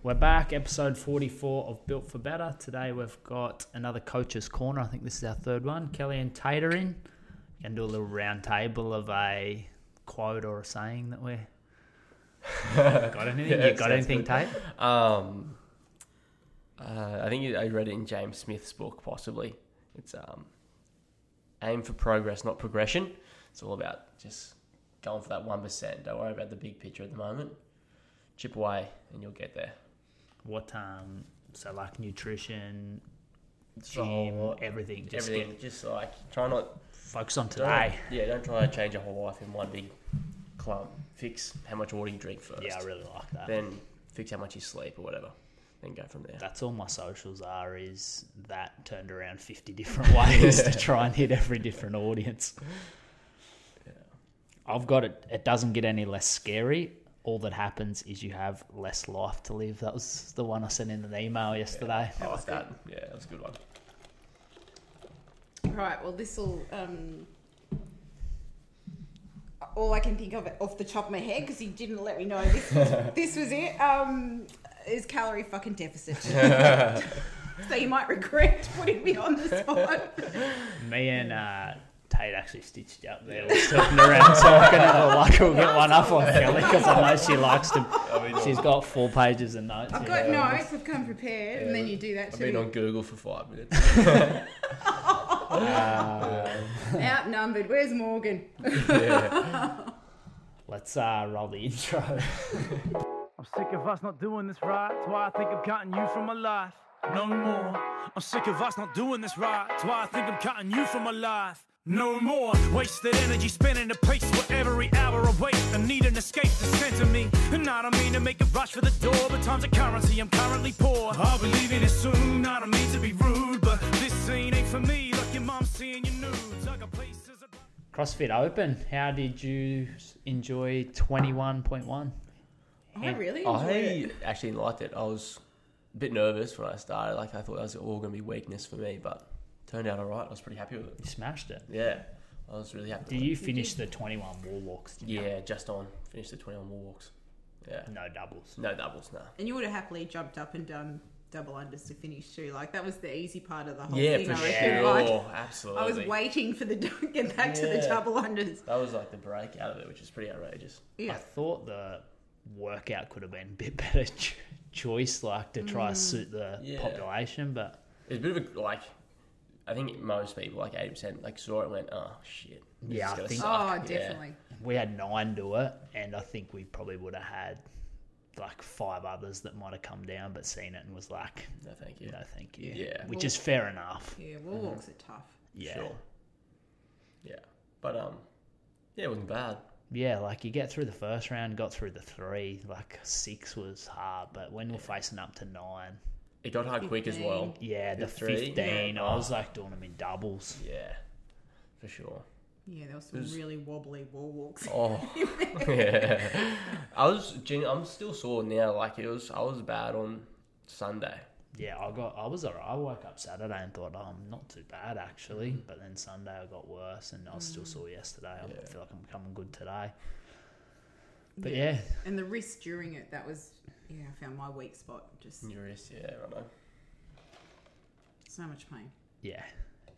We're back, episode 44 of Built for Better. Today we've got another coach's corner. I think this is our third one. Kelly and Tater in. Going to do a little round table of a quote or a saying that we're. got anything? Yeah, you got anything, good. Tate? Um, uh, I think I read it in James Smith's book, possibly. It's um, aim for progress, not progression. It's all about just going for that one percent. Don't worry about the big picture at the moment. Chip away, and you'll get there. What, um, so like nutrition, So, gym, everything. Just Everything, get- just like try not focus on don't- today. yeah, don't try to change your whole life in one big clump. Fix how much water you drink first. Yeah, I really like that. Then fix how much you sleep or whatever. Then go from there. That's all my socials are is that turned around 50 different ways to try and hit every different audience. I've got it. It doesn't get any less scary. All that happens is you have less life to live. That was the one I sent in an email yesterday. I like that. Yeah, that's a good one. Right. Well, this will. Um, all I can think of off the top of my head because he didn't let me know this was, this was it. Um, is calorie fucking deficit. so you might regret putting me on the spot. Me and uh, Tate actually stitched you up there. We're sitting around talking, and we're like, we'll get one up on Kelly because I know she likes to. She's got four pages of notes. I've got her. notes. I've come prepared, and then you do that I've been on. Google for five minutes. Uh, Outnumbered. Where's Morgan? yeah. let's uh, roll the intro. I'm sick of us not doing this right. That's why I think I'm cutting you from my life. No more. I'm sick of us not doing this right. That's why I think I'm cutting you from my life. No more wasted energy spinning the pace with every hour I wait. I need an escape to center me. And I don't mean to make a rush for the door, but time's a currency. I'm currently poor. I'll be leaving it soon. I don't mean to be rude, but this scene ain't for me. Like your mom seeing your nudes. I got places. CrossFit Open. How did you enjoy 21.1? I really enjoyed I it. actually liked it. I was a bit nervous when I started. Like I thought that was all going to be weakness for me, but turned out all right. I was pretty happy with it. You smashed it. Yeah, I was really happy. Did with you finish the 21 wall walks? it. didn't you? Yeah, just on. Finished the 21 wall walks. Yeah, No doubles. no doubles, no. And you would have happily jumped up and done double unders to finish too. Like that was the easy part of the whole Yeah, thing. for I sure. reckon. Like, Absolutely. I was waiting for the get back to the double unders. That was like the break out of it, which is pretty outrageous. Yeah. I thought the workout could have been a bit better choice, like to try to suit the Yeah. population, but It was a bit of a like. I think most people, like eighty percent, like saw it and went, "Oh shit." this Yeah, is I gonna think- Oh, suck." Yeah. definitely. we had nine do it, and I think we probably would have had like five others that might have come down but seen it and was like, No, thank you. no, thank you. Yeah. Which is fair enough. Yeah, wall walks are tough. Yeah. Sure. Yeah, but um, yeah, it wasn't bad. Yeah, like you get through the first round, got through the three, like six was hard, but when we're facing up to nine, It got hard quick as well. yeah, the The 15, Yeah. I was like doing them in doubles. Yeah, for sure. Yeah, there was some was- really wobbly wall walks. Oh, yeah. I was. I'm still sore now. Like it was. I was bad on Sunday. Yeah, I got, I was alright. I woke up Saturday and thought, oh, I'm not too bad actually, mm-hmm. but then Sunday I got worse and I was still mm. sore yesterday. I Yeah. feel like I'm coming good today. But yeah, And the wrist during it, that was yeah, I found my weak spot. Just Your wrist. Yeah, I know. so much pain. yeah.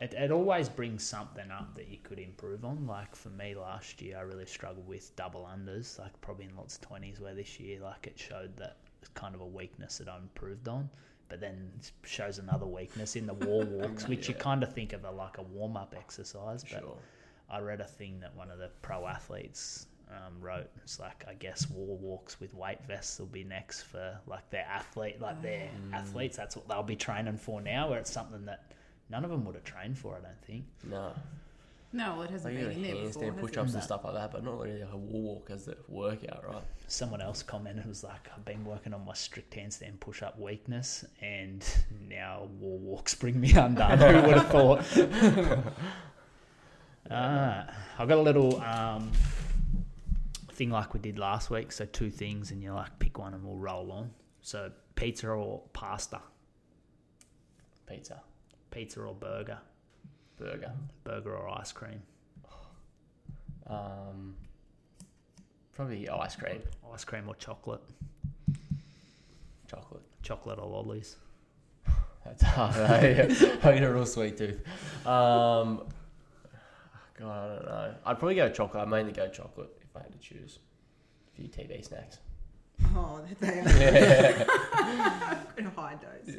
It, it always brings something up that you could improve on. Like for me last year, I really struggled with double unders, like probably in lots of 20s, where this year, like it showed that it's kind of a weakness that I improved on. But then it shows another weakness in the wall walks, which you Yeah. kind of think of a, like a warm up exercise. But Sure. I read a thing that one of the pro athletes um, wrote. It's like I guess wall walks with weight vests will be next for like their athlete, like their Mm. athletes. That's what they'll be training for now. Where it's something that none of them would have trained for. I don't think. No. No, it hasn't Like been in there handstand has push-ups and stuff like that, but not really like a wall walk as a workout, right? Someone else commented was like, I've been working on my strict handstand push up weakness, and now wall walks bring me undone. Who would have thought? uh, I got a little um, thing like we did last week. So two things, and you like pick one, and we'll roll on. So pizza or pasta, Pizza, pizza or burger, burger, burger or ice cream, um, probably ice cream, ice cream or chocolate, chocolate. Chocolate or lollies? That's hard. eh? I get a real sweet tooth. Um, God, I don't know. I'd probably go chocolate. I'd mainly go chocolate if I had to choose. A few TV snacks. Oh, they are. Yeah. I'm gonna hide those.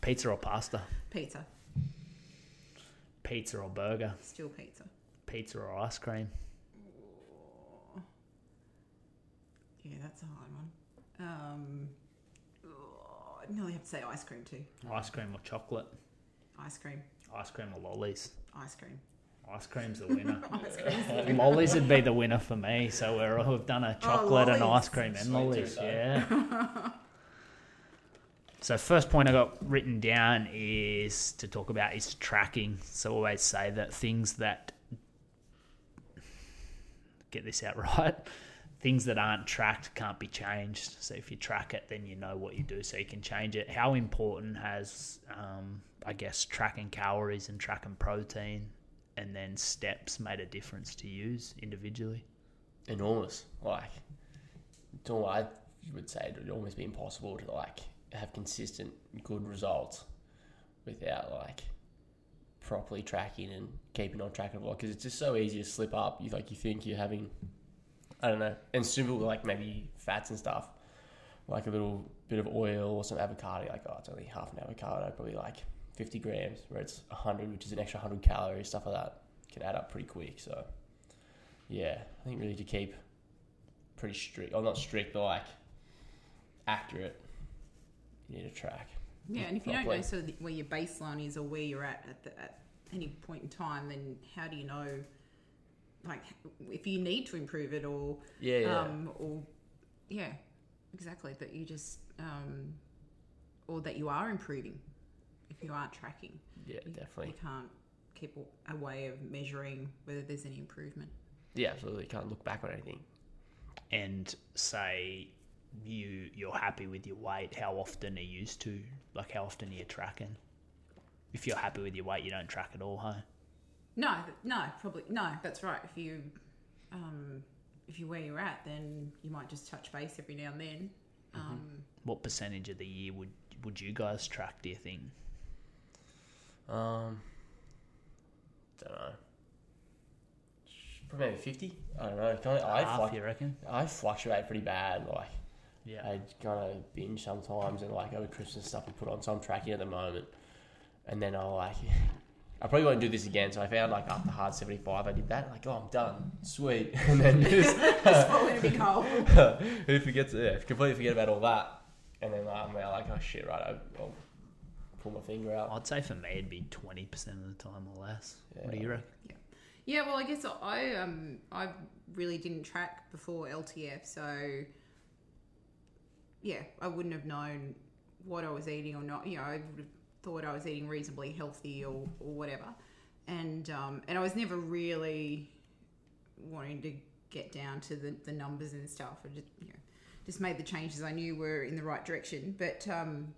Pizza or pasta? Pizza, Pizza or burger? still pizza. Pizza or ice cream? Yeah, that's a hard one. Um, oh, I'd nearly have to say ice cream too. Ice cream or chocolate? Ice cream, Ice cream or lollies? ice cream, Ice cream's the winner. ice cream. lollies would be the winner for me. So we're, we've done a chocolate and lollies. ice cream and Sweet lollies. tooth, though. Yeah. so first point I got written down is to talk about is tracking. So always say that things that get this out right. Things that aren't tracked can't be changed. So if you track it, then you know what you do, so you can change it. How important has, um, I guess, tracking calories and tracking protein, and then steps made a difference to use individually? Enormous. Like, what I would say, it would almost be impossible to like have consistent good results without like properly tracking and keeping on track of it because it's just so easy to slip up. You like you think you're having, I don't know, and simple like maybe fats and stuff, like a little bit of oil or some avocado. Like oh, it's only half an avocado, probably like 50 grams, where it's 100, which is an extra 100 calories. Stuff like that can add up pretty quick. So yeah, I think really to keep pretty strict, or not strict, but like accurate. You need to track. Yeah, and if you don't know sort of where your baseline is or where you're at at, the, at any point in time, then how do you know, like, if you need to improve it or, Yeah, yeah. um, or, yeah, exactly that you just, um, or that you are improving if you aren't tracking. yeah, You- definitely. You can't keep a- a way of measuring whether there's any improvement. Yeah, absolutely. You can't look back on anything. and say you you're happy with your weight, how often are you used to like how often are you tracking? If you're happy with your weight, you don't track at all, huh? No, no, probably no. That's right. If you, um, if you're where you're at, then you might just touch base every now and then. Um, What percentage of the year would would you guys track? Do you think? Um, don't know. Maybe fifty. I don't know. Kind of, I Half, fluc- you reckon? I fluctuate pretty bad. Like Yeah. I kind of binge sometimes, and like over Christmas stuff I put on. So I'm tracking at the moment, and then I'll like. I probably won't do this again. So I found like after hard 75, I did that. Like, oh, I'm done. Sweet. And then you just just fall in a big hole. who forgets? Yeah, completely forget about all that. And then I'm like, oh shit, right? I'll, I'll pull my finger out. I'd say for me it'd be twenty percent of the time or less. What do you reckon? Yeah, well, I guess I um I really didn't track before LTF, so yeah, I wouldn't have known what I was eating or not. You know, I would have thought I was eating reasonably healthy or, or whatever, and um and I was never really wanting to get down to the, the numbers and stuff. I just you know just made the changes I knew were in the right direction, but um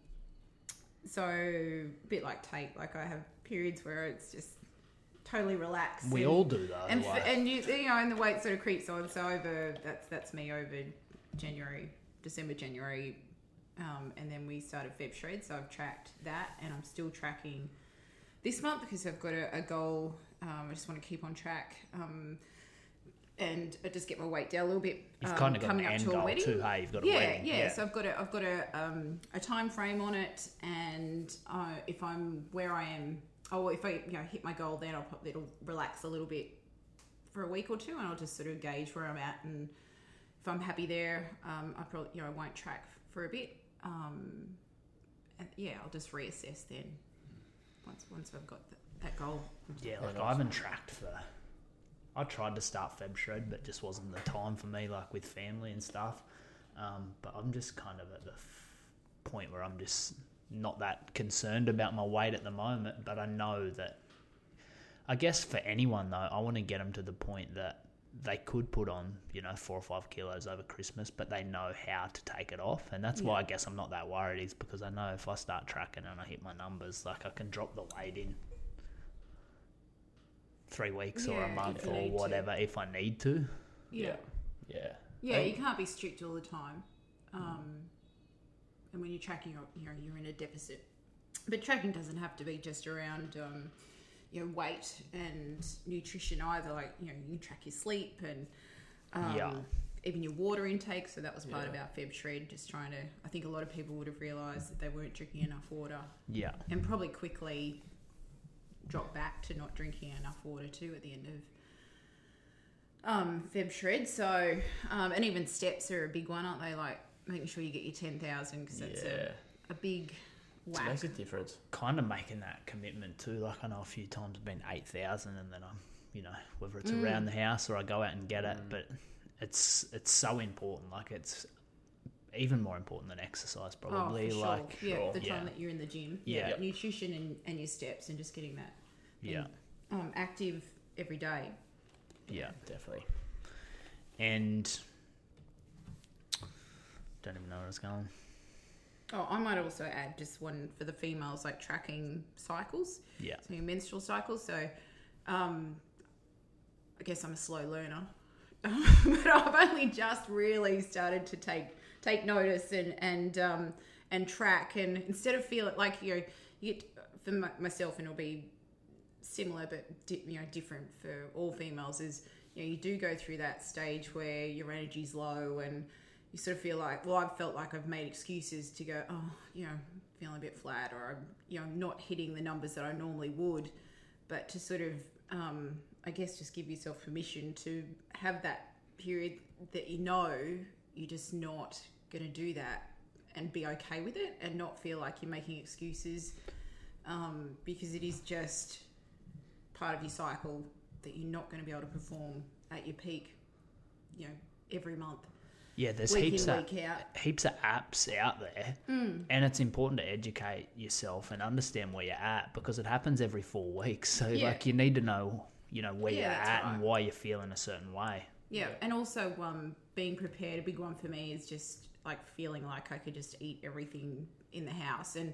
so a bit like Tate, like I have periods where it's just totally relaxed. We and- all do though. and f- and you, you know, and the weight sort of creeps on. So over that's that's me over January, December, January, um, and then we started Feb Shred. So I've tracked that, and I'm still tracking this month because I've got a, a goal. Um, I just want to keep on track. Um, and I just get my weight down a little bit. You've um, kind of got an coming up end to a goal wedding. too. Hey, you've got a yeah, wedding. Yeah, So I've got a I've got a um, a time frame on it, and uh, if I'm where I am, oh, if I you know hit my goal, then I'll probably it'll relax a little bit for a week or two, and I'll just sort of gauge where I'm at, and if I'm happy there, um, I probably you know I won't track for a bit, um, and yeah, I'll just reassess then once once I've got th- that goal. Yeah, Yeah, like. I haven't tracked for. I tried to start Feb Shred, but just wasn't the time for me, like with family and stuff. Um, but I'm just kind of at the f- point where I'm just not that concerned about my weight at the moment. But I know that, I guess for anyone though, I want to get them to the point that they could put on, you know, four or five kilos over Christmas, but they know how to take it off. And that's why I guess I'm not that worried, is because I know if I start tracking and I hit my numbers, like I can drop the weight in three weeks or Yeah, a if month you or need to. whatever if I need to. Yeah. Yeah. Yeah, Um, you can't be strict all the time. Um, and when you're tracking, you're, you know, you're in a deficit. But tracking doesn't have to be just around, um, you know, weight and nutrition either. Like, you know, you can track your sleep and um, Yeah. even your water intake. So that was part of Yeah. our Feb shred, just trying to. I think a lot of people would have realised that they weren't drinking enough water, Yeah. and probably quickly drop back to not drinking enough water too at the end of um, Feb shred. So, um, and even steps are a big one, aren't they? Like making sure you get your ten thousand because that's yeah, a, a big it whack. makes a difference. Kind of making that commitment too. Like I know a few times I've been 8,000 and then I'm, you know, whether it's Mm. around the house or I go out and get it, Mm. but it's it's so important. Like it's even more important than exercise, probably. oh, like sure. yeah, sure. the time Yeah. that you're in the gym. Yeah. Yeah, nutrition and, and your steps and just getting that yeah, um, active every day. yeah, Definitely. and don't even know where it's going. Oh, I might also add just one for the females, like tracking cycles. Yeah, so your menstrual cycle. So, um, I guess I'm a slow learner, but I've only just really started to take take notice and and um, and track. And instead of feeling like you know, you get, for my, myself, and it'll be similar but you know different for all females. Is you know you do go through that stage where your energy's low and you sort of feel like, well, I've felt like I've made excuses to go, oh, you know, feeling a bit flat, or I'm, you know, not hitting the numbers that I normally would. But to sort of, um, I guess, just give yourself permission to have that period that you know you're just not going to do that and be okay with it and not feel like you're making excuses um, because it is just part of your cycle that you're not going to be able to perform at your peak, you know, every month yeah. There's week heaps in, of heaps of apps out there, and it's important to educate yourself and understand where you're at because it happens every four weeks. So Yeah. like you need to know, you know, where Yeah, you're at right. and why you're feeling a certain way. Yeah, and also um, being prepared. A big one for me is just like feeling like I could just eat everything in the house. And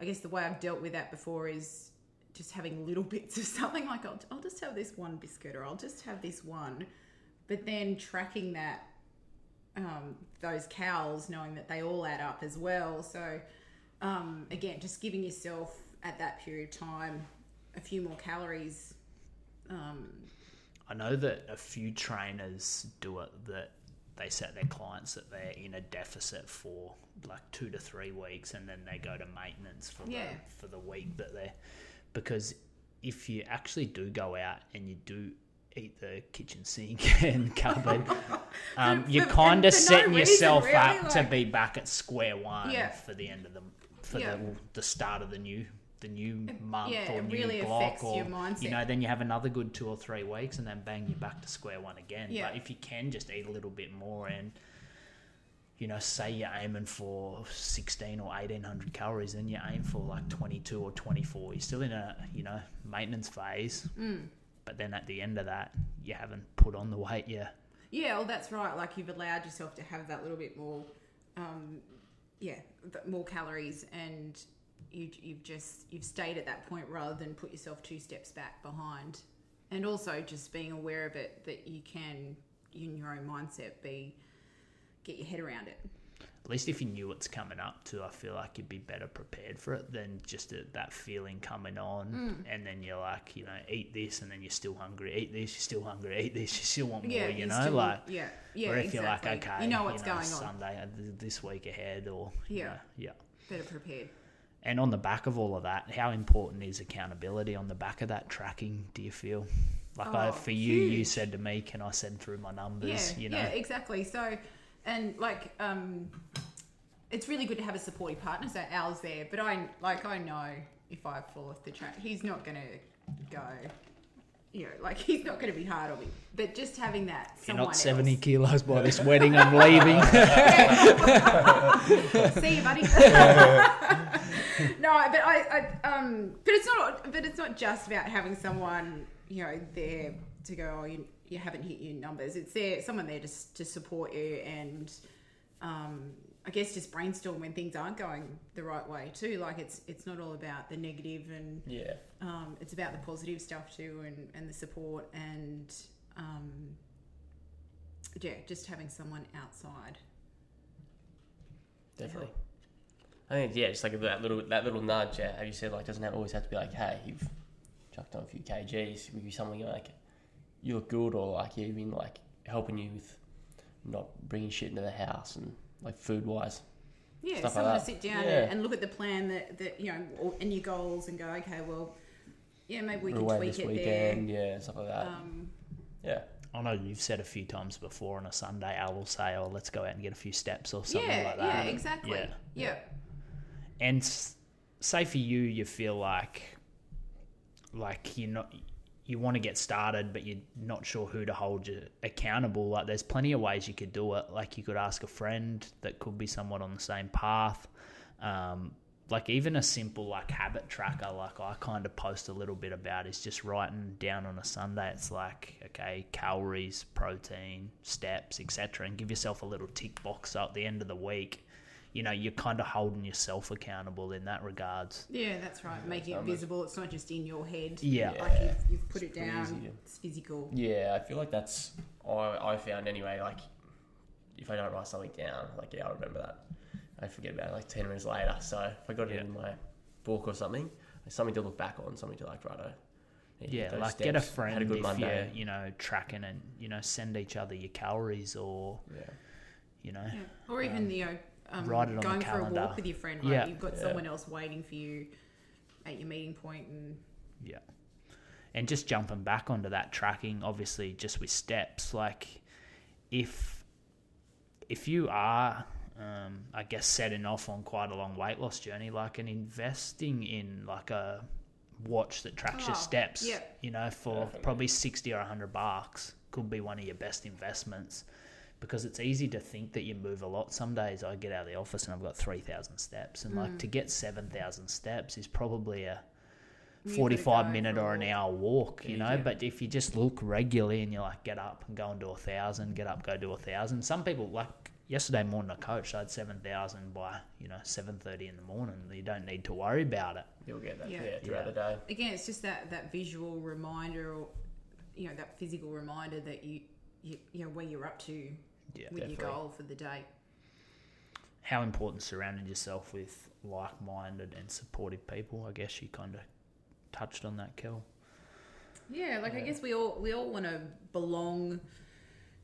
I guess the way I've dealt with that before is just having little bits of something like I'll, I'll just have this one biscuit or I'll just have this one. But then tracking that, um, those cows, knowing that they all add up as well. So um, again, just giving yourself at that period of time a few more calories. Um, I know that a few trainers do it that they set their clients that they're in a deficit for like two to three weeks and then they go to maintenance for Yeah. the for the week that they're because if you actually do go out and you do eat the kitchen sink and cupboard, um, For- you're kind of for no setting reason, yourself really, up to be back at square one Yeah. for the end of the for Yeah. the the start of the new the new month yeah, or new really block affects or your mindset. you know then you have another good two or three weeks and then bang you're back to square one again Yeah. but if you can just eat a little bit more and you know say you're aiming for 16 or 1800 calories then you aim for like 22 or 24 you're still in a you know maintenance phase Mm. but then at the end of that you haven't put on the weight yet Yeah, well, that's right. Like you've allowed yourself to have that little bit more, um, yeah, more calories, and you, you've just you've stayed at that point rather than put yourself two steps back behind. And also just being aware of it that you can, in your own mindset, be get your head around it. at least if you knew what's coming up to i feel like you'd be better prepared for it than just a, that feeling coming on Mm. and then you're like you know eat this and then you're still hungry eat this you're still hungry eat this you still want more yeah, you you know still- like yeah, yeah, or if exactly. you're like okay you know what's going on. sunday uh, this week ahead or you Yeah. know, yeah Better prepared. And on the back of all of that how important is accountability on the back of that tracking do you feel like I, Oh, for you you said to me can i send through my numbers yeah, you know yeah, exactly. So, and like, um, it's really good to have a supportive partner. So Al's there, but I like I know if I fall off the track, he's not gonna go. You know, like he's not going to be hard on me. But just having that you're someone not 70 else. kilos by this wedding i'm leaving See you, buddy. no, but I, I, um, but it's not. But it's not just about having someone, you know, there to go. Oh, you, you haven't hit your numbers. It's there, someone there just to support you, and um, I guess just brainstorm when things aren't going the right way too. Like it's it's not all about the negative, and Yeah. um, it's about the positive stuff too, and and the support, and um, yeah, just having someone outside. Definitely. I think yeah, just like that little that little nudge. Yeah, have you said like doesn't have, always have to be like, hey, you've chucked on a few kgs. It could something like you look good, or like you've been like helping you with not bringing shit into the house and like food wise. Yeah, Stuff like someone to sit down Yeah. and, and look at the plan that, that you know and your goals and go, okay, well, yeah, maybe we We're can away tweak this it weekend, yeah, stuff like that. Um, yeah, I know you've said a few times before on a Sunday, I will say, "Oh, let's go out and get a few steps or something yeah, like that." yeah, that." exactly. Yeah. Yeah. And say for you you feel like like you're not you want to get started but you're not sure who to hold you accountable like there's plenty of ways you could do it. Like you could ask a friend that could be somewhat on the same path. Um, like even a simple like habit tracker like i kind of post a little bit about is just writing down on a sunday it's like okay calories protein steps etc and give yourself a little tick box at the end of the week you know you're kind of holding yourself accountable in that regards Yeah, that's right. Making it visible. It's not just in your head. Yeah. Like Yeah. you've, you've put It's it down. easy It's physical. yeah. I feel like that's I I found anyway. Like if I don't write something down, like yeah, I remember that. I forget about it like ten minutes later. So if I got it in my book or something, something to look back on, something to like righto. yeah those like get a friend Had a good if Monday. you're you know tracking and you know send each other your calories or Yeah. you know Yeah. Or even um, you know, um, write it on the going for a walk with your friend. Like Yeah. you've got Yeah. someone else waiting for you at your meeting point, and Yeah. And just jumping back onto that tracking, obviously just with steps, like if if you are um, I guess setting off on quite a long weight loss journey, like an investing in like a watch that tracks your Oh, steps, yeah. you know, for Definitely. probably sixty or hundred bucks could be one of your best investments. Because it's easy to think that you move a lot. Some days I get out of the office and I've got three thousand steps, and Mm. like to get seven thousand steps is probably a 45 minute or an hour walk, you know. Yeah. But if you just look regularly and you like get up and go and do a thousand, get up, go do a thousand. Some people like yesterday morning, I coached, I had 7,000 by, you know, 7.30 in the morning. You don't need to worry about it. You'll get that Yeah. yeah, throughout Yeah. the day. again, it's just that that visual reminder, or you know, that physical reminder that you, you, you know, where you're up to Yeah, with your goal for the day. How important surrounding yourself with like-minded and supportive people. I guess you kind of touched on that, Kel. Yeah, like I guess we all we all want to belong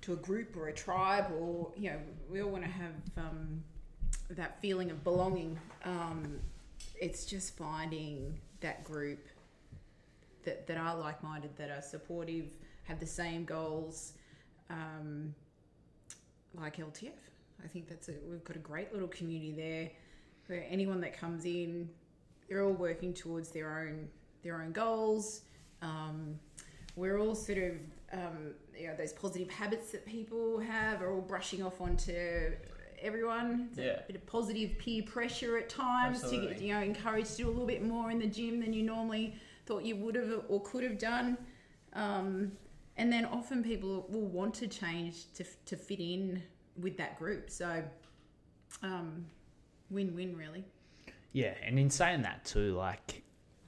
to a group or a tribe, or you know, we all want to have um, that feeling of belonging. Um, it's just finding that group that that are like minded, that are supportive, have the same goals, um, like LTF. I think that's a, we've got a great little community there, where anyone that comes in, they're all working towards their own their own goals. Um, we're all sort of um, you know those positive habits that people have are all brushing off onto everyone. It's Yeah. a bit of positive peer pressure at times to get you know encouraged to do a little bit more in the gym than you normally thought you would have or could have done. Um, and then often people will want to change to, to fit in with that group. So, um, win win really. Yeah, and in saying that too, like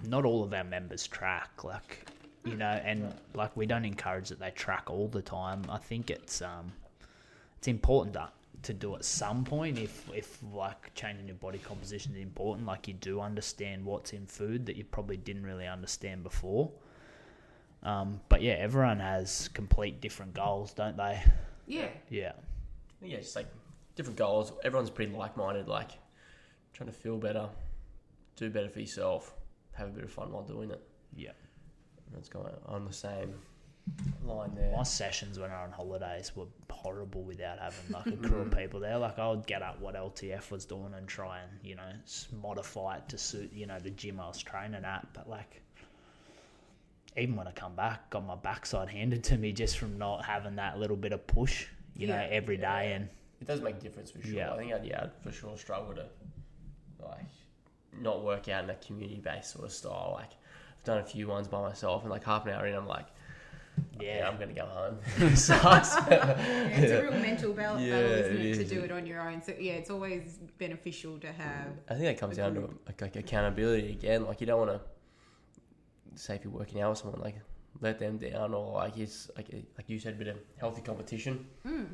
not all of our members track, like you know, and like we don't encourage that they track all the time. I think it's um it's important to to do at some point if if like changing your body composition is important, like you do understand what's in food that you probably didn't really understand before. Um, but yeah, everyone has complete different goals, don't they? Yeah. Yeah. Yeah, just like different goals. Everyone's pretty like-minded. Like trying to feel better, do better for yourself, have a bit of fun while doing it. Yeah. Everyone's going on the same line there. My sessions when I was on holidays were horrible without having like a crew of people there. Like I would get up what LTF was doing and try and you know modify it to suit you know the gym I was training at. But like even when I come back, got my backside handed to me just from not having that little bit of push, you know, Yeah. every day. And It does make a difference for sure. Yeah. I think I'd yeah, I'd for sure struggle to like not work out in a community based sort of style. Like I've done a few ones by myself and like half an hour in I'm like yeah, yeah, I'm gonna go home. It sucks. Yeah, it's a real mental battle, Yeah, battle isn't it it, to do it on your own. So yeah, it's always beneficial to have. I think that comes down to like, like accountability again. Like you don't want to say if you're working out with someone like let them down or like it's like like you said, a bit of healthy competition. Mm.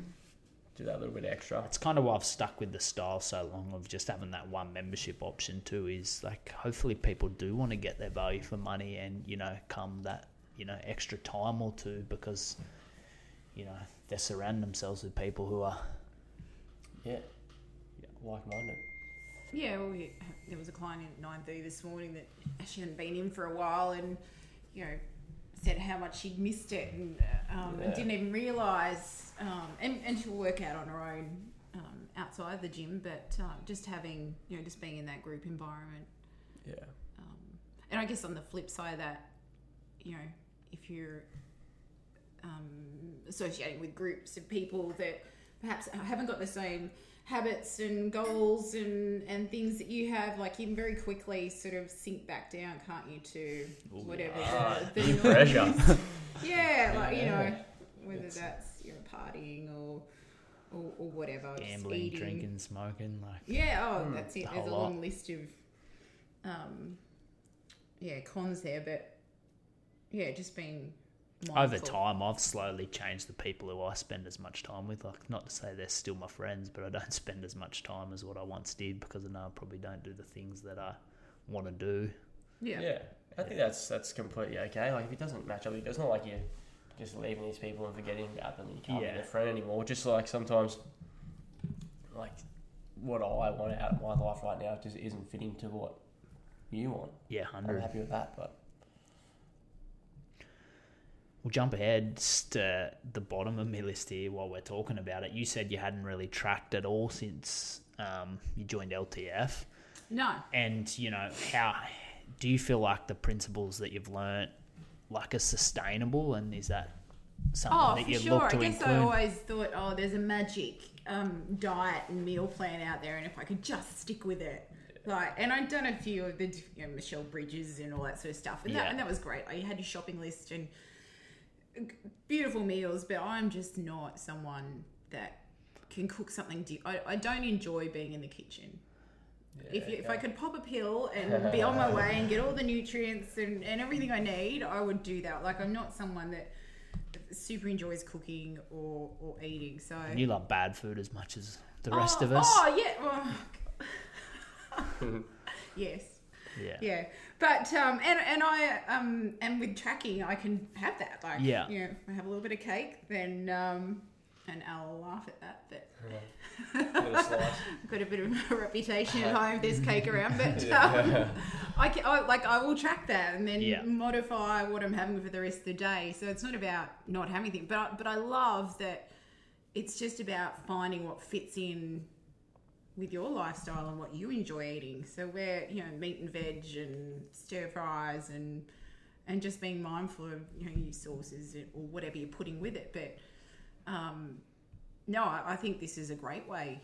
do that a little bit extra. It's kind of why I've stuck with the style so long of just having that one membership option too. Is like hopefully people do want to get their value for money and you know come that you know extra time or two because you know they're surrounding themselves with people who are Yeah, like minded. Yeah, well, we, there was a client at nine thirty this morning that she hadn't been in for a while, and you know, said how much she'd missed it, and um, Yeah. didn't even realise. Um, and and she'll work out on her own um, outside the gym, but uh, just having you know, just being in that group environment. Yeah, Um, and I guess on the flip side of that, you know, if you're um, associating with groups of people that perhaps haven't got the same habits and goals and, and things that you have, like you can very quickly sort of sink back down, can't you, to whatever the, the pressure. Yeah, like you know, whether It's- that's you know partying or or, or whatever, gambling, eating. drinking, smoking. Like Yeah, oh, Hmm, that's it. There's a whole lot. long list of, um, yeah, cons there, but yeah, just being over time, I've slowly changed the people who I spend as much time with. Like not to say they're still my friends, but I don't spend as much time as what I once did because I know I probably don't do the things that I want to do. Yeah. yeah. I think that's that's completely okay. Like if it doesn't match up, it's not like you're just leaving these people and forgetting about them. and You can't Yeah. be their friend anymore. Just like sometimes, like what I want out of my life right now just isn't fitting to what you want. Yeah, 100. I'm happy with that, but We'll jump ahead to the bottom of my list here while we're talking about it. You said you hadn't really tracked at all since um, you joined LTF, No. and you know how do you feel like the principles that you've learnt like are sustainable, and is that something Oh, that for you sure. look to I guess include? I always thought, oh, there's a magic um, diet and meal plan out there, and if I could just stick with it. Like, and I'd done a few of the you know, Michelle Bridges and all that sort of stuff, and, Yeah. that, and that was great. I had your shopping list and beautiful meals, but I'm just not someone that can cook something. Di- I, I don't enjoy being in the kitchen. if, you, if I could pop a pill and be on my way and get all the nutrients and, and everything I need, I would do that. Like I'm not someone that super enjoys cooking or, or eating. So and you love bad food as much as the oh, rest oh, of us. Oh yeah. Well, yes. yeah. Yeah. But um and and I um and with tracking I can have that. Like Yeah. you know, if I have a little bit of cake, then um and I'll laugh at that, but Bit. I've got a bit of a reputation at home. There's cake around, but um, I, can, I like I will track that and then Yeah. modify what I'm having for the rest of the day. So it's not about not having anything, but I, but I love that it's just about finding what fits in with your lifestyle and what you enjoy eating. So where you know meat and veg and stir fries and and just being mindful of you know your sauces or whatever you're putting with it, but. Um, no, I I think this is a great way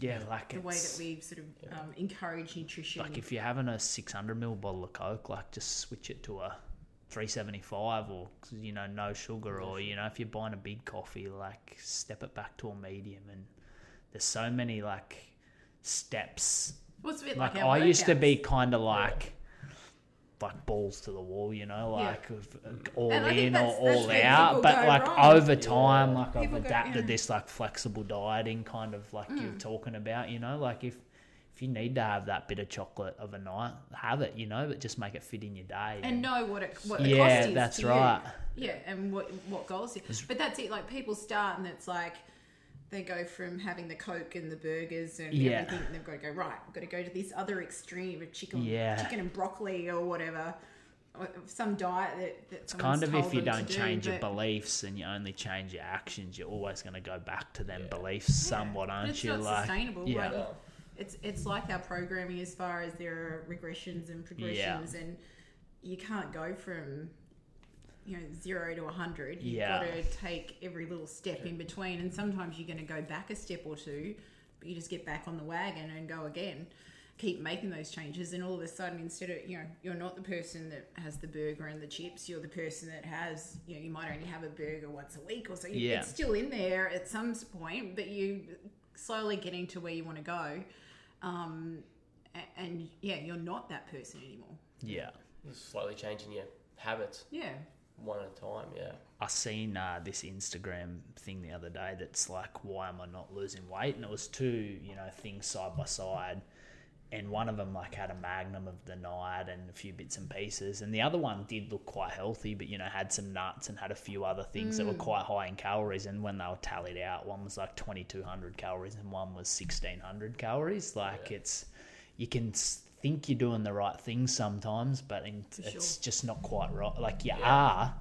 Yeah, like the way that we sort of um, encourage nutrition. like if you're having a 600 ml bottle of Coke, like just switch it to a 375 or you know no sugar, or you know if you're buying a big coffee, like step it back to a medium. And there's so many like steps. What's a bit Like like, I used to be kind of like. Like balls to the wall, you know, like all And I think in or all out. But like wrong. over time, like I've People go- adapted yeah. Mm. this like flexible dieting kind of like you're talking about, you know, like if if you need to have that bit of chocolate of a night, have it, you know, but just make it fit in your day. and know what it what the Yeah, cost is Yeah, that's right. You. Yeah, and what what goals. You. But that's it. Like people start and it's like they go from having the coke and the burgers and Yeah. everything, and they've got to go right. I've got to go to this other extreme of chicken, Yeah. chicken and broccoli or whatever. Or some diet that, that it's kind of if you don't change your beliefs and you only change your actions, you're always going to go back to them beliefs somewhat, but aren't it's you? not like, sustainable. yeah, Like, it's it's like our programming as far as there are regressions and progressions and you can't go from you know zero to 100 you've Yeah. got to take every little step in between and sometimes you're going to go back a step or two but you just get back on the wagon and go again. Keep making those changes and all of a sudden instead of you know you're not the person that has the burger and the chips you're the person that has you know you might only have a burger once a week or so. You- Yeah. it's still in there at some point but you slowly getting to where you want to go. Um, a- and yeah you're not that person anymore. Yeah, Just slowly changing your habits. yeah one at a time. Yeah. I seen uh, this Instagram thing the other day that's like, why am I not losing weight? And it was two, you know, things side by side, and one of them like had a magnum of the night and a few bits and pieces, and the other one did look quite healthy, but you know had some nuts and had a few other things that were quite high in calories. And when they were tallied out, one was like twenty two hundred calories and one was sixteen hundred calories. Like it's, you can s- think you're doing the right thing sometimes, but in, it's just not quite right. Like you are.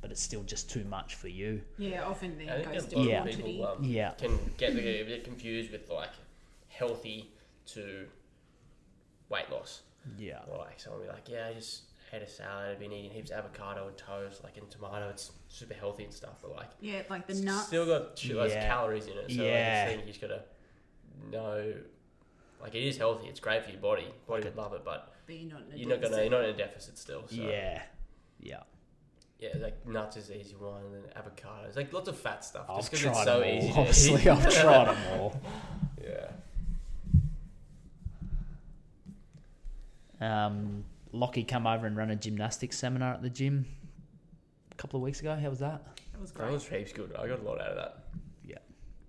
But it's still just too much for you. Yeah, often I then think goes a to lot Yeah. people um, Yeah. can get a bit confused with like healthy to weight loss. Yeah. Or like someone will be like, yeah, I just ate a salad. I've been eating heaps of avocado and toast, like and tomato. It's super healthy and stuff. But like, Yeah, like the nuts. still got shitloads Yeah. of calories in it. So Yeah. like, I think you just gotta know. Like it is healthy. It's great for your body. Body would love it, but but you're not in a you're not gonna. deficit. You're not in a deficit still. So. Yeah. Yeah. Yeah, like nuts is the easy one, and then avocados, like lots of fat stuff. I've just because it's so all. easy to Obviously, eat. I've tried them all. Yeah. Um, Lockie come over and run a gymnastics seminar at the gym a couple of weeks ago. How was that? That was great. That great. was heaps good. I got a lot out of that.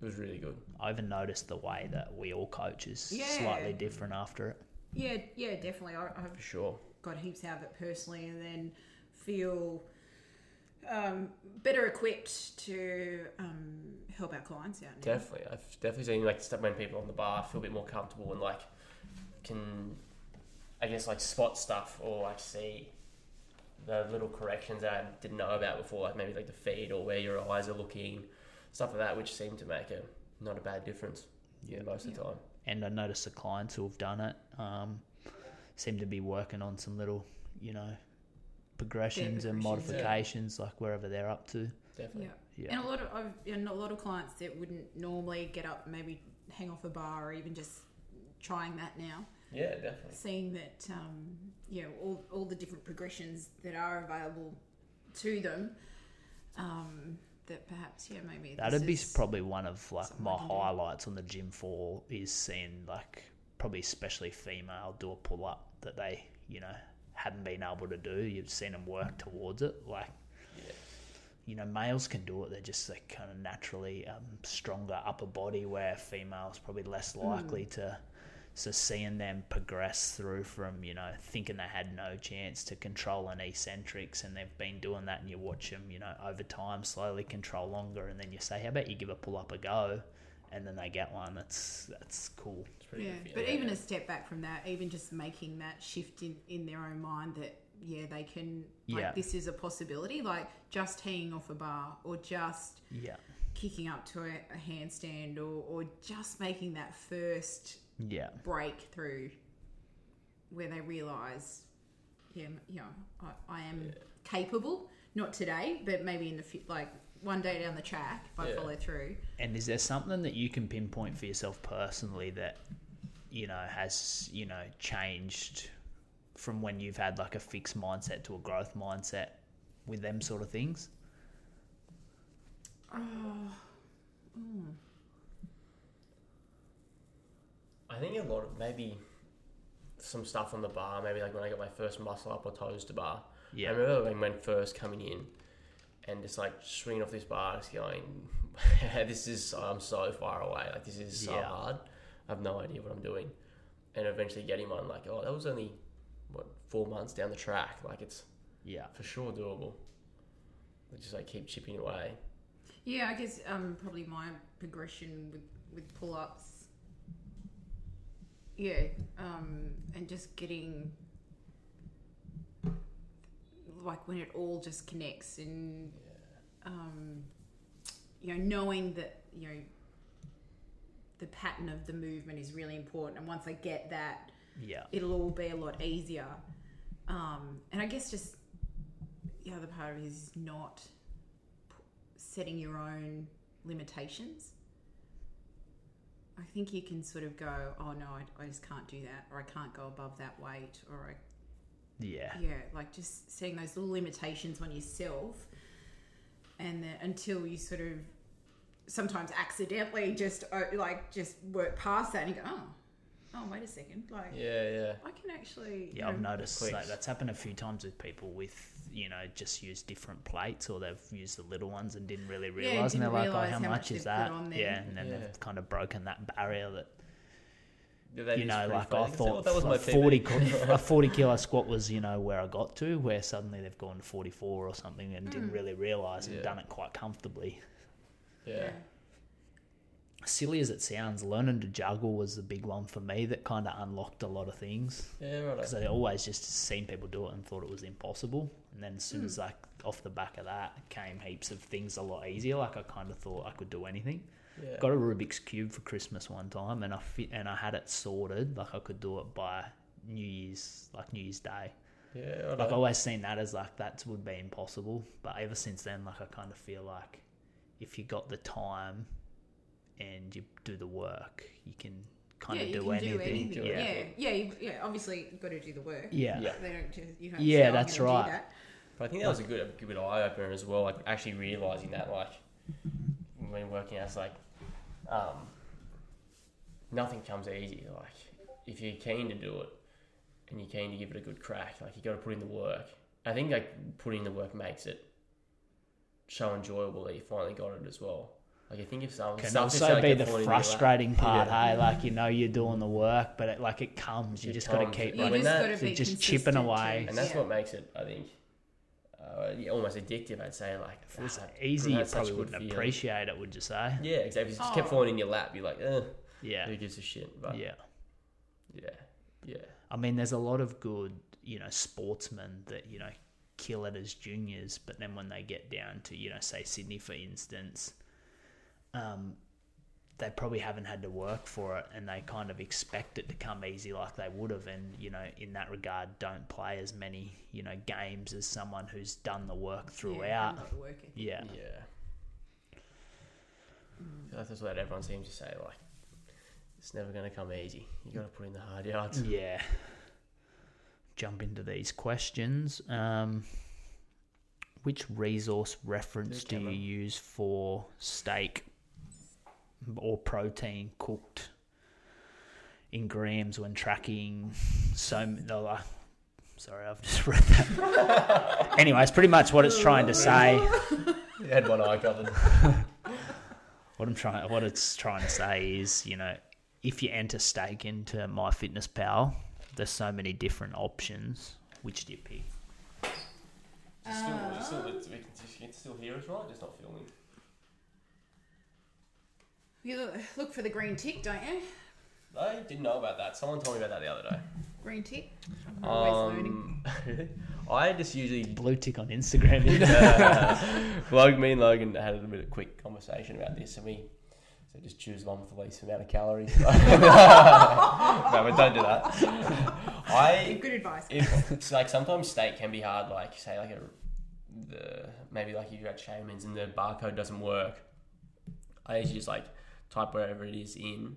Yeah. It was really good. I even noticed the way that we all coach is Yeah. slightly different after it. Yeah, yeah, definitely. I, I've For sure. got heaps out of it personally, and then feel um, better equipped to um, help our clients out. Now. Definitely. I've definitely seen like stuff when people on the bar feel a bit more comfortable and like can I guess like spot stuff or like see the little corrections that I didn't know about before, like maybe like the feed or where your eyes are looking, stuff like that, which seem to make a not a bad difference. Yeah, most of the time. And I noticed the clients who have done it um, seem to be working on some little, you know, progressions and progressions, yeah. modifications, like wherever they're up to. Definitely. Yeah. Yeah. And a lot of I've, and a lot of clients that wouldn't normally get up, maybe hang off a bar, or even just trying that now, Yeah, definitely. seeing that um, you know all, all the different progressions that are available to them. Um, that perhaps yeah maybe That'd be probably one of like my highlights on the gym floor is seeing like probably especially female do a pull up that they you know hadn't been able to do. You've seen them work towards it. Like you know males can do it. They're just like kind of naturally um, stronger upper body where females probably less Hmm. likely to. So seeing them progress through from you know thinking they had no chance to controlling eccentrics, and they've been doing that, and you watch them you know over time slowly control longer, and then you say, how about you give a pull up a go, and then they get one. That's that's cool. It's pretty yeah, good. but yeah, even a step back from that, even just making that shift in, in their own mind that yeah they can like Yeah. this is a possibility, like just hanging off a bar or just Yeah, kicking up to a, a handstand or, or just making that first yeah, breakthrough where they realise yeah you know I, I am capable. Not today but maybe in the fu- like one day down the track if I Yeah. follow through. And is there something that you can pinpoint for yourself personally that you know has you know changed from when you've had like a fixed mindset to a growth mindset with them sort of things? Oh, hmm. I think a lot of maybe some stuff on the bar. Maybe like when I got my first muscle up or toes to bar. Yeah. I remember when, when first coming in and just like swinging off this bar, just going, "This is I'm so far away. Like this is so Yeah. hard. I have no idea what I'm doing." And eventually getting one, like, oh, that was only what four months down the track. Like it's Yeah, for sure doable. I just like keep chipping away. Yeah, I guess um, probably my progression with, with pull ups. Yeah, um, and just getting like when it all just connects and um, you know knowing that you know the pattern of the movement is really important, and once I get that, yeah, it'll all be a lot easier. Um, and I guess just the other part of it is not setting your own limitations. I think you can sort of go, oh no, I, I just can't do that, or I can't go above that weight, or I, yeah, yeah, like just seeing those little limitations on yourself, and then until you sort of sometimes accidentally just uh, like just work past that and you go, oh, oh, wait a second, like Yeah, yeah. I can actually, you yeah. I've know, noticed like that's happened a few times with people with you know just used different plates or they've used the little ones and didn't really Yeah, realize and they're didn't like, oh, realise how, how much much is they've put that? on there. Yeah, and then Yeah. they've kind of broken that barrier that Yeah, you know, like funny. I So thought that was a my forty PB. a forty kilo squat was you know where I got to, where suddenly they've gone to forty four or something and didn't mm. really realize and Yeah. done it quite comfortably. Yeah. Silly as it sounds, learning to juggle was the big one for me that kind of unlocked a lot of things Yeah, right. because I always just seen people do it and thought it was impossible, and then as soon hmm. as like off the back of that came heaps of things a lot easier. Like I kind of thought I could do anything. Yeah. Got a Rubik's cube for Christmas one time, and I fit and I had it sorted like I could do it by New Year's, like New Year's Day. Yeah, right. Like I always seen that as like that would be impossible, but ever since then, like I kind of feel like if you got the time and you do the work, you can kind yeah, of you do, can anything. do anything. Yeah, Yeah, yeah, you, yeah. Obviously, you've got to do the work. yeah, Yeah. They don't just you don't. Yeah, that's gonna do right. that." But I think that was a good, a good eye opener as well. Like actually realizing that, like when working as like, um, nothing comes easy. Like if you're keen to do it and you're keen to give it a good crack, like you got to put in the work. I think like putting in the work makes it so enjoyable that you finally got it as well. Like I think if someone Can also like, be the falling in your lap- frustrating part, Yeah. hey? Like you know you're doing the work, but it, like it comes. You It just got to keep You running. just that- gotta so be just chipping away. too. and that's Yeah. what makes it, I think, uh, yeah, almost addictive. I'd say like If it was ah, easy, you that's probably wouldn't feeling. appreciate it, would you say? Yeah, exactly. If it just kept Oh. falling in your lap, you're like, Ugh, Yeah, who gives a shit? But yeah. yeah, yeah. I mean, there's a lot of good, you know, sportsmen that you know kill it as juniors, but then when they get down to, you know, say Sydney for instance, um, they probably haven't had to work for it, and they kind of expect it to come easy like they would have, and you know, in that regard, don't play as many, you know, games as someone who's done the work throughout. haven't got the work. Yeah, Yeah. I feel like that's what everyone seems to say. Like, it's never going to come easy. You got to put in the hard yards. yeah. Jump into these questions. Um, which resource reference Do do you use for steak or protein cooked in grams when tracking. So m- no, uh, sorry i've just read that. Anyway it's pretty much what it's trying to say. You had one eye covered. what i'm trying what it's trying to say is you know if you enter steak into my fitness myfitnesspal there's so many different options. Which do you pick? Still, still, we can still hear us, right? Just not filming. You look- look for the green tick, don't you? I didn't know about that. Someone told me about that the other day. Green tick. I'm always learning. Um, I just usually blue tick on instagram Logan, me and Logan had a little bit of quick conversation about this, and we so just choose one with the least amount of calories. no, but don't do that. I Good advice. if it's like sometimes steak can be hard. Like say like a the maybe like you got Shaman's and the barcode doesn't work. I usually just like type wherever it is in,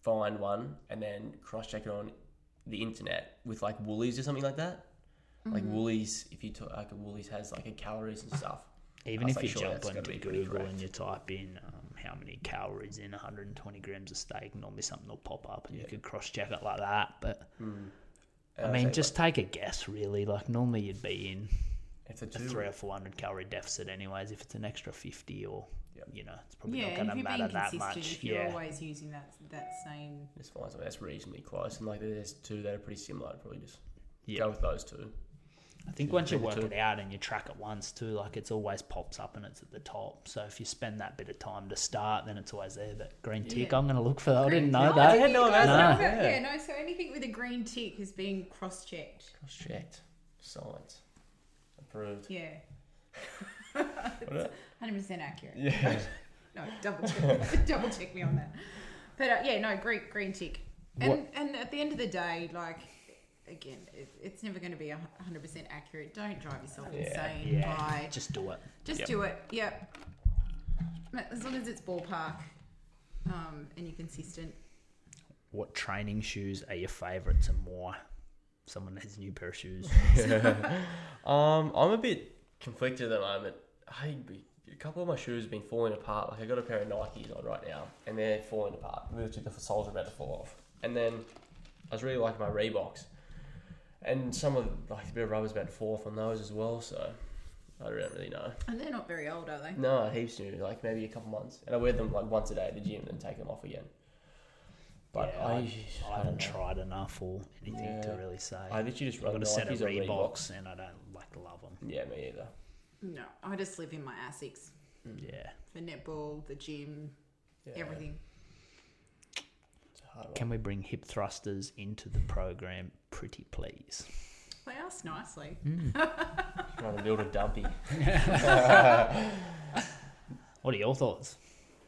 find one, and then cross check it on the internet with like Woolies or something like that. Like Woolies, if you talk, like a Woolies has like a calories and stuff. Even if like, you sure, jump onto Google and you type in um, how many calories in 120 grams of steak, normally something will pop up and you Yeah. could cross check it like that. But And I mean, say, just take a guess, really. Like normally you'd be in like, it's a a three or 400 calorie deficit, anyways. If it's an extra 50 or Yep. You know, it's probably Yeah, not going to you're matter being that consistent, much. if you're Yeah, always using that that same, Just fine. something that's reasonably close, and like there's two that are pretty similar. I'd probably just yeah. go with those two. I think Yeah, once you work the it out and you track it once too, like it's always pops up and it's at the top. So if you spend that bit of time to start, then it's always there. That green tick, Yeah. I'm going to look for that. I didn't know No, that. I didn't know that. Yeah. Yeah. no. So anything with a green tick is being cross-checked. Cross checked, science approved. Yeah, What hundred percent accurate. Yeah. No, double check, double check me on that. But uh, yeah, no, green green tick. And What- and at the end of the day, like again, it, it's never going to be a hundred percent accurate. Don't drive yourself Yeah. insane Yeah, by just do it. just Yep. do it. Yep. As long as it's ballpark, um, and you're consistent. What training shoes are your favourites and why? Someone has a new pair of shoes. Um, I'm a bit conflicted at the moment. I a couple of my shoes have been falling apart. Like I got a pair of Nikes on right now, and they're falling apart. Literally, the soles are about to fall off. And then I was really liking my Reeboks, and some of like a bit of rubber's about to fall off on those as well. So I don't really know. And they're not very old, are they? No, heaps new, like maybe a couple months, and I wear them like once a day at the gym, and take them off again. But Yeah, I, I, I, haven't know. tried enough or anything to really say. I literally just I've run got a the set of Nikes or Reeboks. Reeboks and I don't like love them. Yeah, me either. No, I just live in my Asics. Yeah. The netball, the gym, Yeah, everything. It's a hard one. Can we bring hip thrusters into the program, pretty please? They ask nicely. Trying to build a dumpy. What are your thoughts?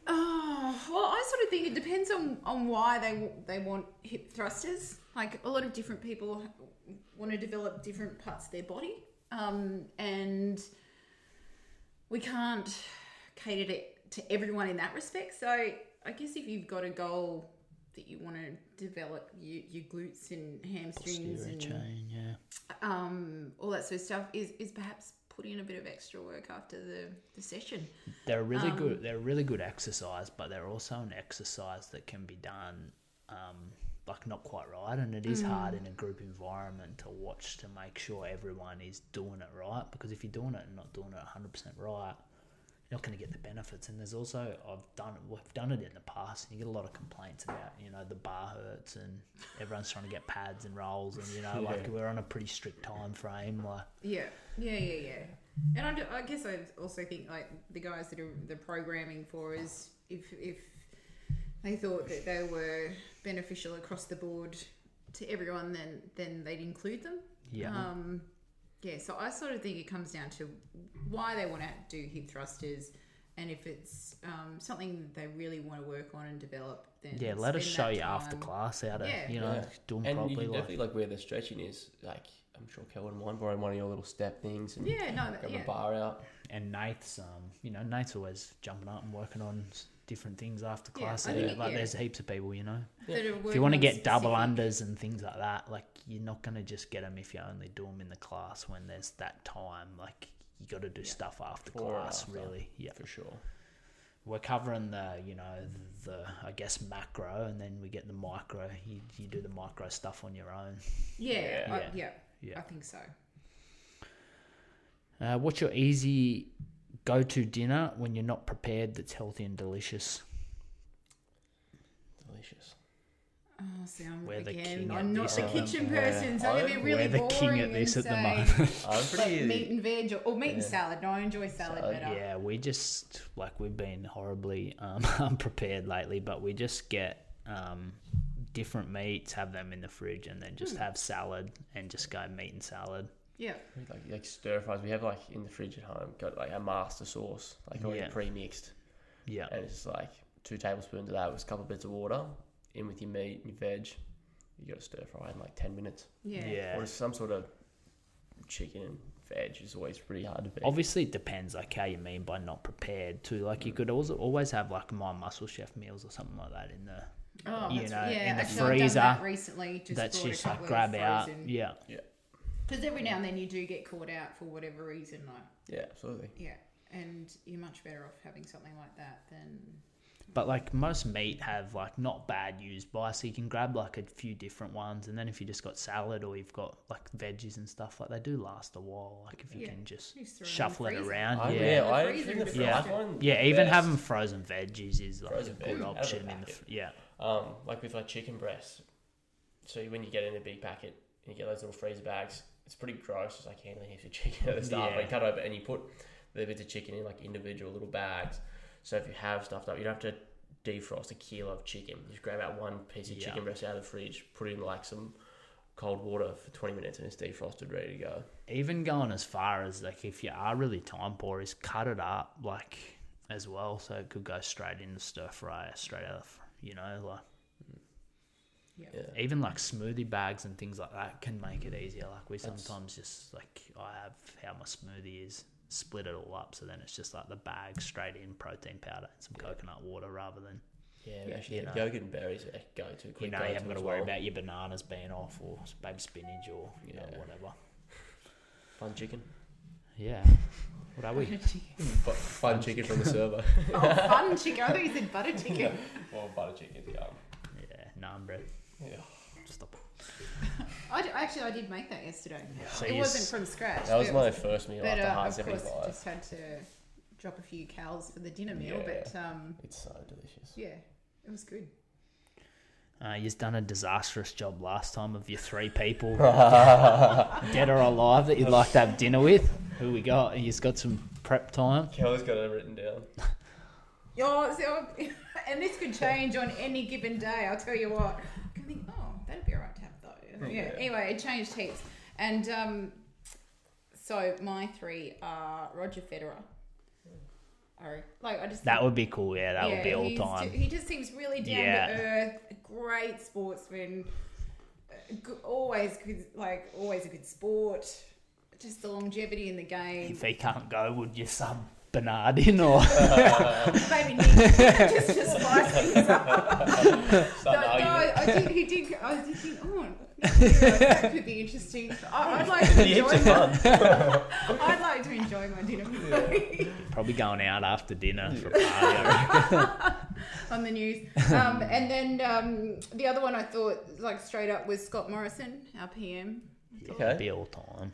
Oh, well, I sort of think it depends on, on why they they want hip thrusters. Like a lot of different people want to develop different parts of their body, um, and we can't cater to, to everyone in that respect. So I guess if you've got a goal that you want to develop your, your glutes and hamstrings Posterior and chain, yeah. um, all that sort of stuff, is, is perhaps put in a bit of extra work after the, the session. They're a really Um, good. They're a really good exercise, but they're also an exercise that can be done, um, like not quite right, and it is hard Mm. in a group environment to watch to make sure everyone is doing it right. Because if you're doing it and not doing it 100 percent right, you're not going to get the benefits. And there's also I've done it. We've done it in the past, and you get a lot of complaints about you know the bar hurts and everyone's trying to get pads and rolls, and you know like we're on a pretty strict time frame. Like Yeah, yeah, yeah, yeah. And I, do, I guess I also think like the guys that are the programming for is if if they thought that they were beneficial across the board to everyone, then then they'd include them. yeah, Um, yeah. So I sort of think it comes down to why they want to do hip thrusters, and if it's um, something that they really want to work on and develop, then yeah. Let us show that you after class how to Yeah. you know Yeah. do them And you properly. can like, definitely like where the stretching is. Like I'm sure Kel wouldn't mind borrowing one of your little step things and Yeah, no, grab yeah. a bar out. and Nate's um you know Nate's always jumping up and working on s- different things after class. I Yeah, think- like yeah. there's heaps of people, you know. that are If you want to on get double unders and things like that, like you're not gonna just get them if you only do them in the class when there's that time. Like you got to do stuff after Before class, after. really. Yeah, For sure. we're covering the you know the I guess macro, and then we get the micro. You you do the micro stuff on your own. Yeah, Yeah. I, yeah, Yeah. I think so. Uh, what's your easy go-to dinner when you're not prepared that's healthy and delicious? Delicious. Oh, see, I'm We're the again. king I'm at not this the at kitchen the- person, so I'm gonna be really we're the boring king at this and at the say, moment. I'm like, meat and veg or, or meat and salad. No, I enjoy salad, Salad, better. Yeah, we just like we've been horribly um, unprepared lately, but we just get um, different meats, have them in the fridge, and then just have salad and just go meat and salad. Yeah, like like stir fries. We have like in the fridge at home. Got like a master sauce, like already Yeah. pre-mixed, Yeah, and it's just like two tablespoons of that with a couple of bits of water in with your meat and your veg. You got to stir fry in like ten minutes. yeah, yeah. Or some sort of chicken and veg is always pretty hard to beat. Obviously, it depends like how you mean by not prepared too. Like you mm. could also always have like my muscle chef meals or something like that in the. Oh, you that's, know, yeah. in the actually, I've freezer, done that recently. Just that's brought just like couple grab of out. frozen. Yeah, Because every now and then you do get caught out for whatever reason, like yeah, absolutely. yeah, and you're much better off having something like that than But like most meat have like not bad used by, so you can grab like a few different ones, and then if you just got salad or you've got like veggies and stuff, like they do last a while. Like if you Yeah. can just Just throw 'em in the shuffle it freezer. around, I, yeah. yeah, Yeah. I Freezer think the is Yeah. frozen one. Yeah, even best. having frozen veggies is like Frozen a veg good out of the option in the packet. fr- yeah. Um, like with like chicken breasts. So when you get in a big packet and you get those little freezer bags, it's pretty gross. It's like handling heaps of chicken at the start. Yeah. Like cut open and you put the bits of chicken in like individual little bags. So if you have stuffed up, you don't have to defrost a kilo of chicken. You just grab out one piece of Yeah. chicken breast out of the fridge, put it in like some cold water for 20 minutes and it's defrosted, ready to go. Even going as far as like if you are really time poor, is cut it up like as well, so it could go straight into stir fry, straight out of you know like yeah. Yeah. even like smoothie bags and things like that can make it easier. Like we That's- sometimes just like I have how my smoothie is, split it all up, so then it's just like the bag straight in protein powder and some Yeah. coconut water rather than Yeah, Yeah. actually, You know. yogurt and berries are go to. you know you haven't got to worry about your bananas being off or baby spinach or you know whatever. fun chicken. Yeah. What are we? Fu- fun chicken from the server. oh, fun chicken. I thought you said butter chicken. or butter chicken, yeah. Yeah, naan bread. Yeah. Just stop. I d- actually I did make that yesterday. So it wasn't from scratch. That was but- my first meal But after uh, hard of course, 75. just had to drop a few cows for the dinner meal. Yeah. But um, It's so delicious. yeah, it was good. Uh, you've done a disastrous job last time of your three people, dead or alive, that you'd like to have dinner with. Who we got? You've got some prep time. Kelly's got it written down. Oh, so, and this could change on any given day. I'll tell you what. Think, oh, that'd be alright to have though. Yeah. Yeah. Anyway, it changed heaps, and um, so my three are Roger Federer. I like I just That would be cool. Yeah, that would be all time. ju- he just seems really down Yeah. to earth, great sportsman, always good, like always a good sport. Just the longevity in the game. If he can't go, would you sub Bernard in or? Maybe Nick, just to spice things up. Start No, no. I did. He did. I did think, oh, yeah, that could be interesting. I, I'd like to enjoy. fun. I'd like to enjoy my dinner Probably going out after dinner for a party. On the news. Um, and then um, the other one I thought, like straight up, was Scott Morrison, our PM. That'd be all time.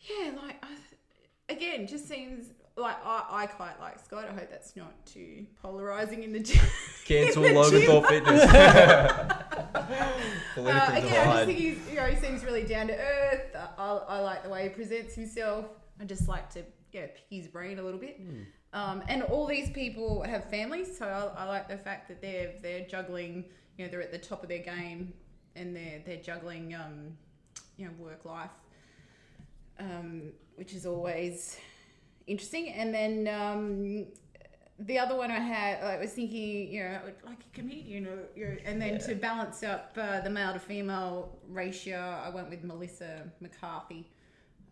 Yeah, like I, again, just seems like I, I quite like Scott. I hope that's not too polarizing in the gym. Cancel in the Logan gym. Fitness. Political Uh, again, I just think he's, you know, he seems really down to earth. I, I, I like the way he presents himself. I just like to, yeah, pick his brain a little bit. Um, and all these people have families, so I, I like the fact that they're they're juggling. You know, they're at the top of their game, and they're they're juggling, um, you know, work life, um, which is always interesting. And then um, the other one I had, I was thinking, you know, like a comedian, or, you know, and then to balance up uh, the male to female ratio, I went with Melissa McCarthy.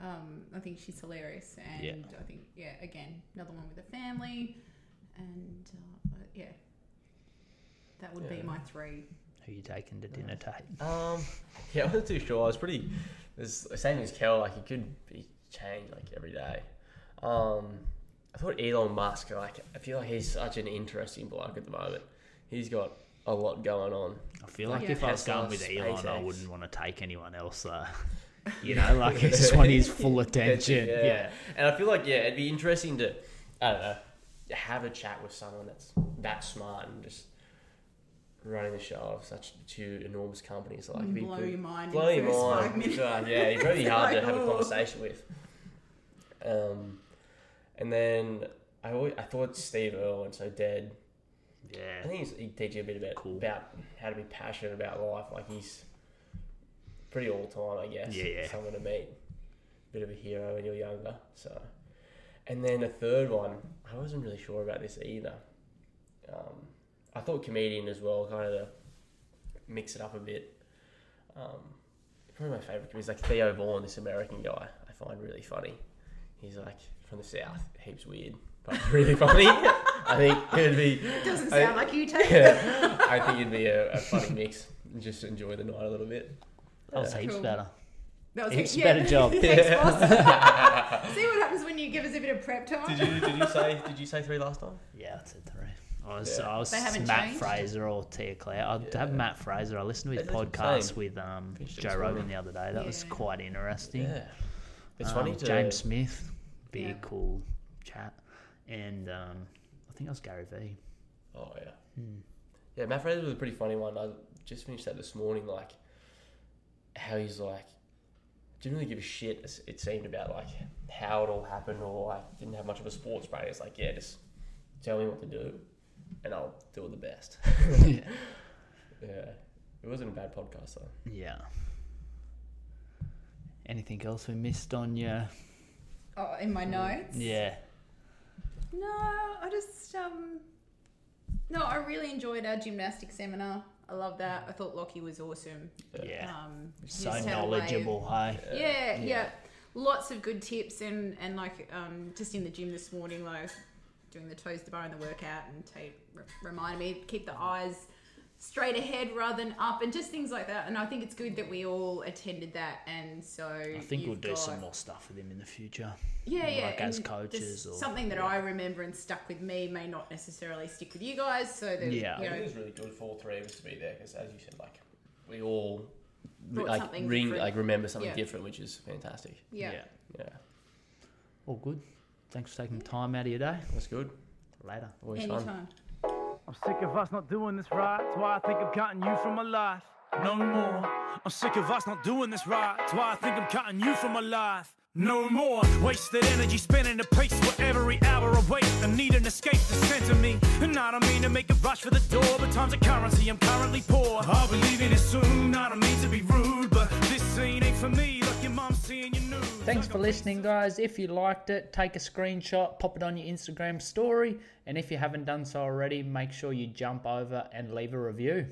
Um, I think she's hilarious, and Yeah. I think, yeah, again, another one with a family, and uh, yeah, that would be my three. Who you taking to dinner, Tate? Um, yeah, I wasn't too sure. I was pretty. It's the same as Kel. Like it could be changed like every day. Um, I thought Elon Musk. Like I feel like he's such an interesting bloke at the moment. He's got a lot going on. I feel like Yeah. if I was Tesla, going with Elon, I wouldn't want to take anyone else. Though. You know, like I just want his full attention. Yeah. And I feel like yeah, it'd be interesting to I don't know have a chat with someone that's that smart and just running the show of such two enormous companies. Like it'd be Blow pretty- your mind blow your mind. five minutes. Uh, yeah, he's really It's hard like, to have a oh. conversation with. Um, and then I always, I thought Steve Irwin, so dead. Yeah. I think he's, he teach you a bit about Cool. about how to be passionate about life. Like he's pretty all time, I guess. Yeah, yeah. Someone to meet, bit of a hero when you're younger. So, and then a third one, I wasn't really sure about this either. Um, I thought comedian as well, kind of mix it up a bit. Um, probably my favorite comedian is like Theo Von, this American guy. I find really funny. He's like from the south, heaps weird, but really funny. I think it'd be. Doesn't I- sound like you, Tate. Yeah, I think it'd be a, a funny mix. and Just enjoy the night a little bit. That was Yeah. heaps Cool. better. That was Heaps yeah. better job. Thanks, boss. See what happens when you give us a bit of prep time. Did you did you say did you say three last time? Yeah, I said three. I was, Yeah. I was Matt changed? Fraser or Tia-Clair. I'd Yeah. have Matt Fraser. I listened to his They podcast with um, Joe Rogan the other day. That was quite interesting. Yeah, it's Um, funny to James Smith, big Yeah. cool chat, and um, I think it was Gary Vee. Oh yeah, Hmm. yeah. Matt Fraser was a pretty funny one. I just finished that this morning. Like how he's like didn't really give a shit. It seemed about like how it all happened, or like didn't have much of a sports brain. It's like yeah, just tell me what to do, and I'll do it the best. yeah. yeah, it wasn't a bad podcast though. yeah. Anything else we missed on your? Oh, in my notes. Yeah. No, I just um. No, I really enjoyed our gymnastics seminar. I love that. I thought Lockie was awesome. Yeah. Um, So just had a way of- knowledgeable, hey. Yeah, yeah, Yeah. Lots of good tips and and like um just in the gym this morning, like doing the toes to bar in the workout, and Tate re- reminded me keep the eyes straight ahead rather than up, and just things like that. And I think it's good that we all attended that, and so I think we'll you've do some more stuff with him in the future. Yeah, yeah. like as coaches or- something that yeah. I remember and stuck with me may not necessarily stick with you guys. So that Yeah. you I think know, it was really good for all three of us to be there because, as you said, like we all Brought like ring, different. like remember something Yeah. different, which is fantastic. Yeah. Yeah, All good. Thanks for taking time out of your day. that's good. Later. Always fun. I'm sick of us not doing this right. That's why I think I'm cutting you from my life. No more. I'm sick of us not doing this right. That's why I think I'm cutting you from my life. No more wasted energy spinning the pace where every hour wait. I need an escape to center me. And I don't mean to make a rush for the door, but time's a currency. I'm currently poor. I'll be leaving it soon. I don't mean to be rude, but this scene ain't for me. Like your mom seeing your news. Thanks for listening, guys. If you liked it, take a screenshot, pop it on your Instagram story, and if you haven't done so already, make sure you jump over and leave a review.